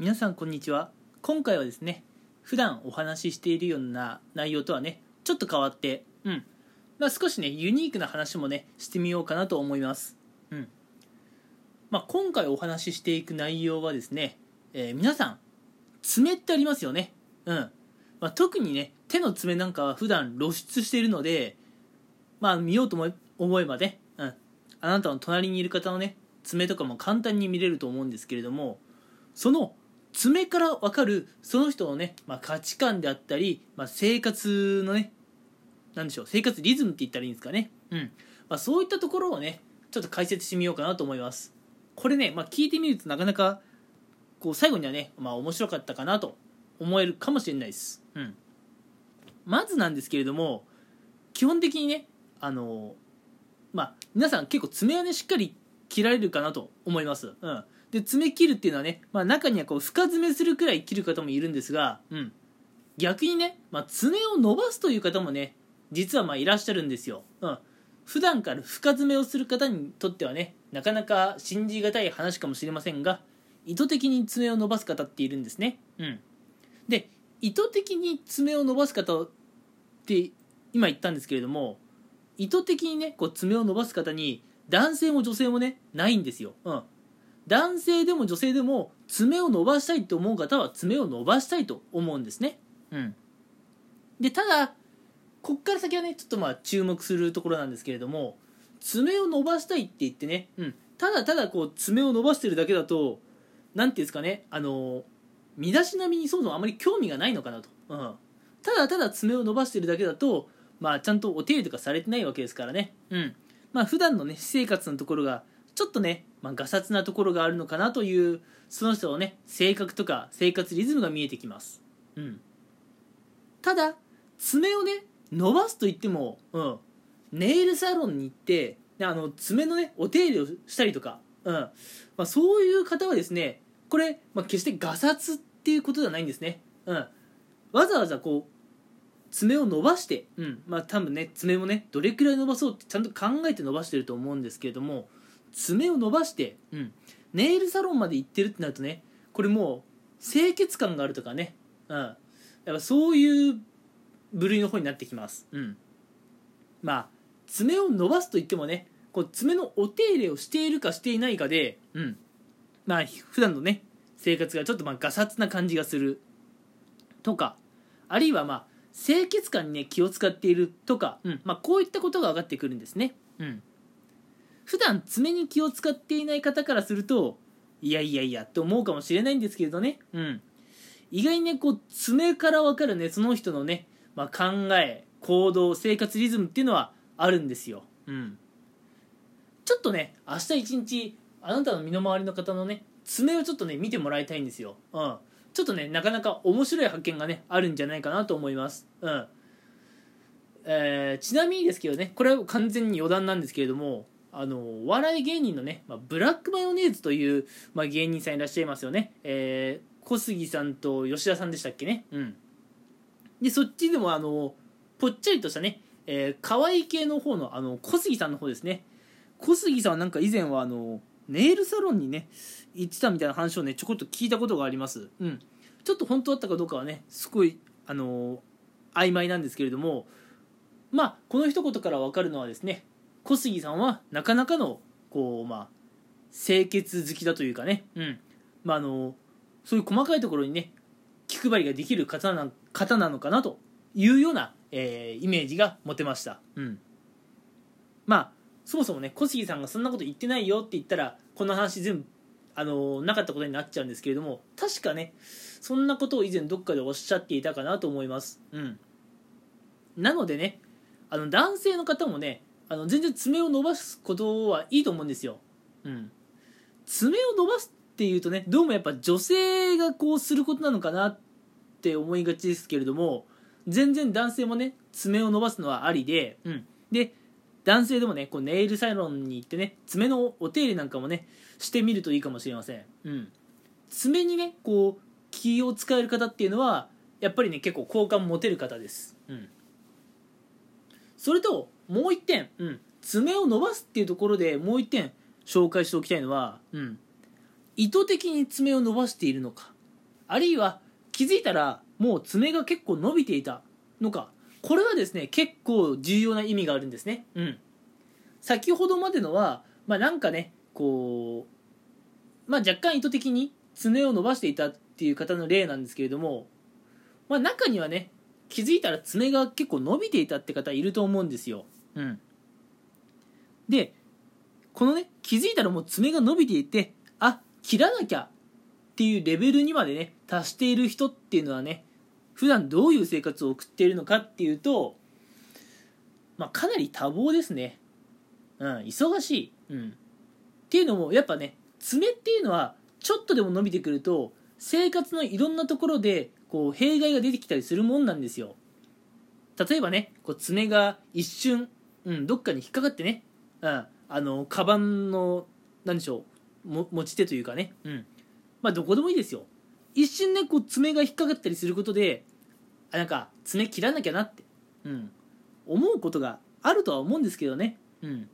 皆さんこんにちは。今回はですね普段お話ししているような内容とはねちょっと変わってうん。まあ少しねユニークな話もねしてみようかなと思います。うん。まあ今回お話ししていく内容はですね、えー皆さん爪ってありますよね。うん、まあ、特にね手の爪なんかは普段露出しているのでまあ見ようと思えばね、うん、あなたの隣にいる方のね爪とかも簡単に見れると思うんですけれどもその爪から分かるその人のね、まあ、価値観であったり、まあ、生活のねなんでしょう生活リズムって言ったらいいんですかね、うん。まあ、そういったところをねちょっと解説してみようかなと思います。これね、まあ、聞いてみるとなかなかこう最後にはね、まあ、面白かったかなと思えるかもしれないです、うん、まずなんですけれども基本的にねあのまあ皆さん結構爪はねしっかり切られるかなと思います、うん、で爪切るっていうのはね、まあ、中にはこう深爪するくらい切る方もいるんですが、うん、逆にね、まあ、爪を伸ばすという方もね実はまあいらっしゃるんですよ、うん、普段から深爪をする方にとってはねなかなか信じがたい話かもしれませんが意図的に爪を伸ばす方っているんですね、うん、で意図的に爪を伸ばす方って今言ったんですけれども意図的にねこう爪を伸ばす方に男性も女性もねないんですよ、うん、男性でも女性でも爪を伸ばしたいと思う方は爪を伸ばしたいと思うんですね、うん、でただこっから先はねちょっとまあ注目するところなんですけれども爪を伸ばしたいって言ってね、うん、ただただこう爪を伸ばしてるだけだと何ていうんですかねあの身だしなみにそもそもあまり興味がないのかなと、うん、ただただ爪を伸ばしてるだけだとまあちゃんとお手入れとかされてないわけですからね。うん。まあ普段のね私生活のところがちょっとね、まあ、ガサツなところがあるのかなというその人のね性格とか生活リズムが見えてきます。うん。ただ爪をね伸ばすと言っても、うん、ネイルサロンに行ってあの爪のねお手入れをしたりとか、うん。まあ、そういう方はですねこれ、まあ、決してガサツっていうことではないんですね、うん、わざわざこう爪を伸ばして、うん、まあ多分ね爪もねどれくらい伸ばそうってちゃんと考えて伸ばしてると思うんですけれども爪を伸ばして、うん、ネイルサロンまで行ってるってなるとねこれもう清潔感があるとかね、うん、やっぱそういう部類の方になってきます、うん、まあ爪を伸ばすといってもねこう爪のお手入れをしているかしていないかで、うん、まあ普段のね生活がちょっとまあガサツな感じがする。とかあるいはまあ清潔感にね気を使っているとか、うん。まあ、こういったことが分かってくるんですね、うん、普段爪に気を使っていない方からするといやいやいやって思うかもしれないんですけれどね、うん、意外にねこう爪から分かるねその人のね、まあ、考え行動生活リズムっていうのはあるんですよ、うん、ちょっとね明日一日あなたの身の回りの方のね爪をちょっとね見てもらいたいんですよ、うん、ちょっとねなかなか面白い発見がねあるんじゃないかなと思います、うん。えーちなみにですけどねこれは完全に余談なんですけれどもあのお笑い芸人のね、まあ、ブラックマヨネーズという、まあ、芸人さんいらっしゃいますよね、えー小杉さんと吉田さんでしたっけね。うん。でそっちでもあのぽっちゃりとしたね、えー、可愛い系の方のあの小杉さんの方ですね。小杉さんはなんか以前はあのネイルサロンにね行ってたみたいな話をねちょこっと聞いたことがあります。うん。ちょっと本当だったかどうかはねすごいあの曖昧なんですけれどもまあこの一言から分かるのはですね小杉さんはなかなかのこうまあ清潔好きだというかね。うん。まああのそういう細かいところにね気配りができる方な方なのかなというような、えーイメージが持てました。うん。まあそもそもね小杉さんがそんなこと言ってないよって言ったらこの話全部あのなかったことになっちゃうんですけれども確かねそんなことを以前どっかでおっしゃっていたかなと思います。うん。なのでねあの男性の方もねあの全然爪を伸ばすことはいいと思うんですよ。うん。爪を伸ばすっていうとねどうもやっぱ女性がこうすることなのかなって思いがちですけれども全然男性もね爪を伸ばすのはありで、うん、で男性でもねこうネイルサロンに行ってね爪のお手入れなんかもねしてみるといいかもしれません、うん、爪にねこう気を使える方っていうのはやっぱりね結構好感持てる方です、うん、それともう一点、うん、爪を伸ばすっていうところでもう一点紹介しておきたいのは、うん、意図的に爪を伸ばしているのか。あるいは気づいたらもう爪が結構伸びていた。のか。これはですね結構重要な意味があるんですね。うん。先ほどまでのはまあなんかねこうまあ若干意図的に爪を伸ばしていたっていう方の例なんですけれどもまあ中にはね気づいたら爪が結構伸びていたって方いると思うんですようんでこのね気づいたらもう爪が伸びていてあ切らなきゃっていうレベルにまでね達している人っていうのはね普段どういう生活を送っているのかっていうと、まあ、かなり多忙ですね。うん、忙しい。うん。っていうのも、やっぱね、爪っていうのは、ちょっとでも伸びてくると、生活のいろんなところで、こう、弊害が出てきたりするもんなんですよ。例えばね、こう爪が一瞬、うん、どっかに引っかかってね、うん、あの、カバンの、なんでしょう、も持ち手というかね、うん。まあ、どこでもいいですよ。一瞬ね、こう、爪が引っかかったりすることで、あなんか爪切らなきゃなって、うん、思うことがあるとは思うんですけどね、うん、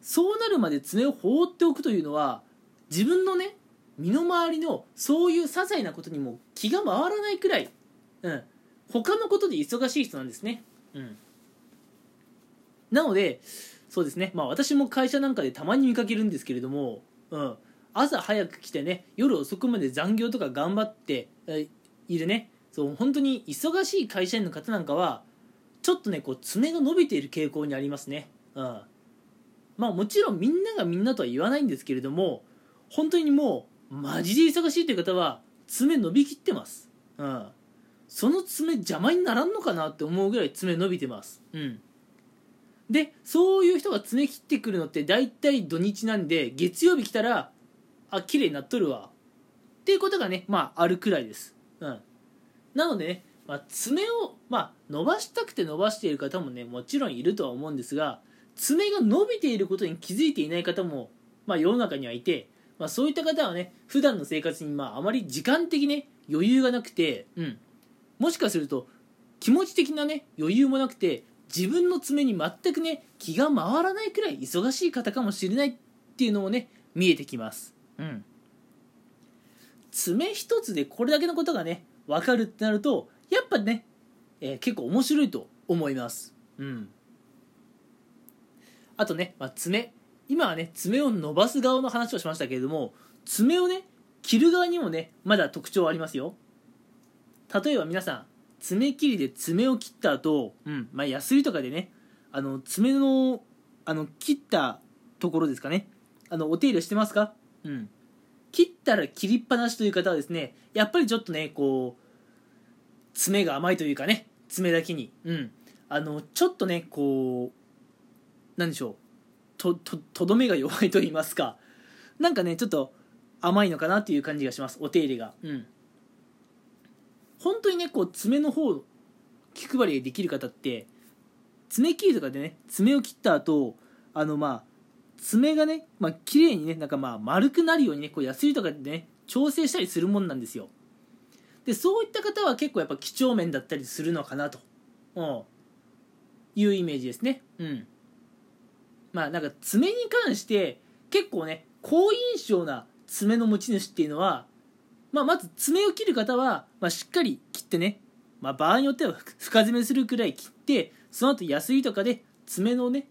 そうなるまで爪を放っておくというのは自分のね身の回りのそういう些細なことにも気が回らないくらい、うん、他のことで忙しい人なんですね、うん、なのでそうですね。まあ私も会社なんかでたまに見かけるんですけれども、うん、朝早く来てね夜遅くまで残業とか頑張っているね。そう本当に忙しい会社員の方なんかはちょっとねこう爪が伸びている傾向にありますね。うん。まあもちろんみんながみんなとは言わないんですけれども本当にもうマジで忙しいという方は爪伸びきってます。うん。その爪邪魔にならんのかなって思うぐらい爪伸びてます。うん。でそういう人が爪切ってくるのって大体土日なんで月曜日来たらあ綺麗になっとるわ。っていうことがねまああるくらいです。うん。なのでね、まあ、爪を、まあ、伸ばしたくて伸ばしている方もねもちろんいるとは思うんですが爪が伸びていることに気づいていない方も、まあ、世の中にはいて、まあ、そういった方はね普段の生活に、まあ、あまり時間的ね余裕がなくて、うん、もしかすると気持ち的なね余裕もなくて自分の爪に全くね気が回らないくらい忙しい方かもしれないっていうのもね見えてきます。うん、爪一つでこれだけのことがね分かるってなるとやっぱね、えー、結構面白いと思います。うん。あとね、まあ、爪。今はね爪を伸ばす側の話をしましたけれども爪をね切る側にもねまだ特徴ありますよ。例えば皆さん爪切りで爪を切った後、うん。まあヤスリとかでねあの爪のあの切ったところですかね。あのお手入れしてますか？うん。切ったら切りっぱなしという方はですねやっぱりちょっとねこう爪が甘いというかね爪だけに。うん。あのちょっとねこうなんでしょう。とととどめが弱いと言いますか。なんかねちょっと甘いのかなっていう感じがします。お手入れが。うん本当にねこう爪の方気配りができる方って爪切りとかでね爪を切った後あのまあ爪がね、まあ綺麗にねなんかまあ丸くなるようにねこうヤスリとかでね調整したりするもんなんですよ。でそういった方は結構やっぱ几帳面だったりするのかなと、うん、いうイメージですね。うん。まあなんか爪に関して結構ね好印象な爪の持ち主っていうのは、まあ、まず爪を切る方は、まあ、しっかり切ってね、まあ、場合によっては深爪するくらい切ってその後ヤスリとかで爪のね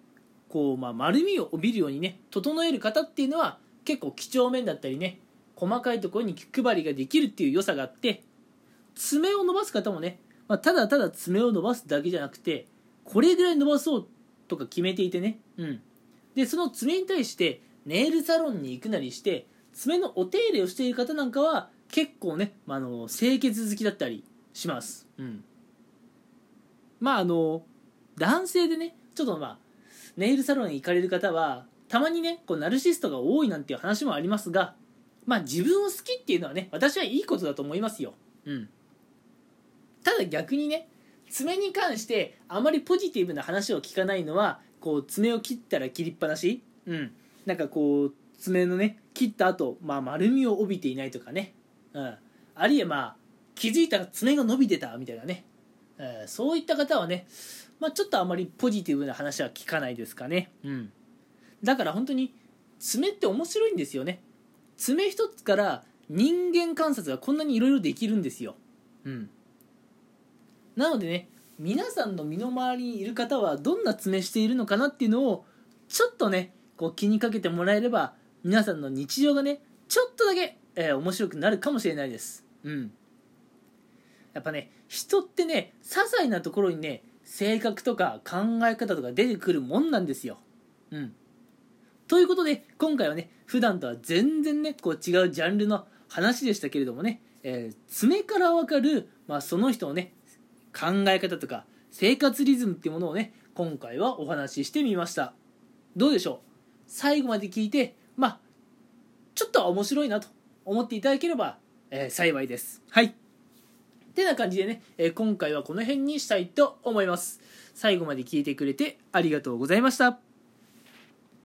こう、まあ、丸みを帯びるようにね整える方っていうのは結構几帳面だったりね細かいところに気配りができるっていう良さがあって爪を伸ばす方もね、まあ、ただただ爪を伸ばすだけじゃなくてこれぐらい伸ばそうとか決めていてね、うん、でその爪に対してネイルサロンに行くなりして爪のお手入れをしている方なんかは結構ね、まあ、あの清潔好きだったりします、うん、まああの男性でねちょっとまあネイルサロンに行かれる方はたまにねこうナルシストが多いなんていう話もありますがまあ自分を好きっていうのはね私はいいことだと思いますよ。うん。ただ逆にね爪に関してあまりポジティブな話を聞かないのはこう爪を切ったら切りっぱなし。うん。なんかこう爪のね切った後、まあ丸みを帯びていないとかねうんあるいはまあ気づいたら爪が伸びてたみたいなね、えー、そういった方はねまあ、ちょっとあまりポジティブな話は聞かないですかね。うん。だから本当に爪って面白いんですよね。爪一つから人間観察がこんなにいろいろできるんですようんなのでね皆さんの身の回りにいる方はどんな爪しているのかなっていうのをちょっとねこう気にかけてもらえれば皆さんの日常がねちょっとだけ、えー、面白くなるかもしれないです。うん。やっぱね人ってね些細なところにね性格とか考え方とか出てくるもんなんですよ。うん。ということで今回はね普段とは全然ねこう違うジャンルの話でしたけれどもね、えー、爪からわかる、まあ、その人のね考え方とか生活リズムっていうものをね今回はお話ししてみました。どうでしょう？最後まで聞いてまあちょっと面白いなと思っていただければ、えー、幸いです。はい。てな感じでね、えー、今回はこの辺にしたいと思います。最後まで聞いてくれてありがとうございました